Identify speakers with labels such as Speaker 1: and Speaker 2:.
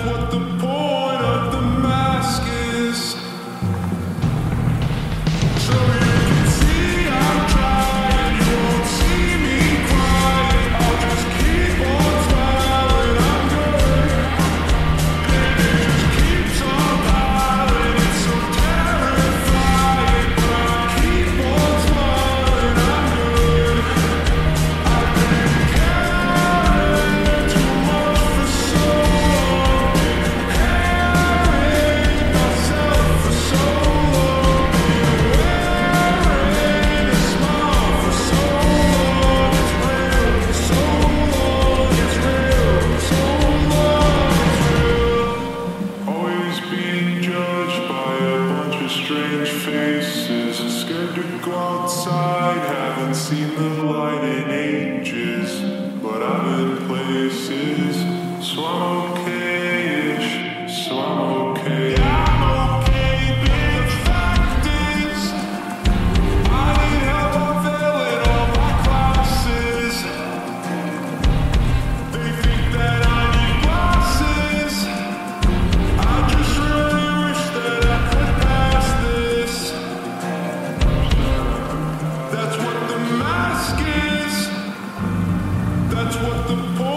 Speaker 1: what the go outside, haven't seen the light in ages, but I'm in place. baskets. That's what the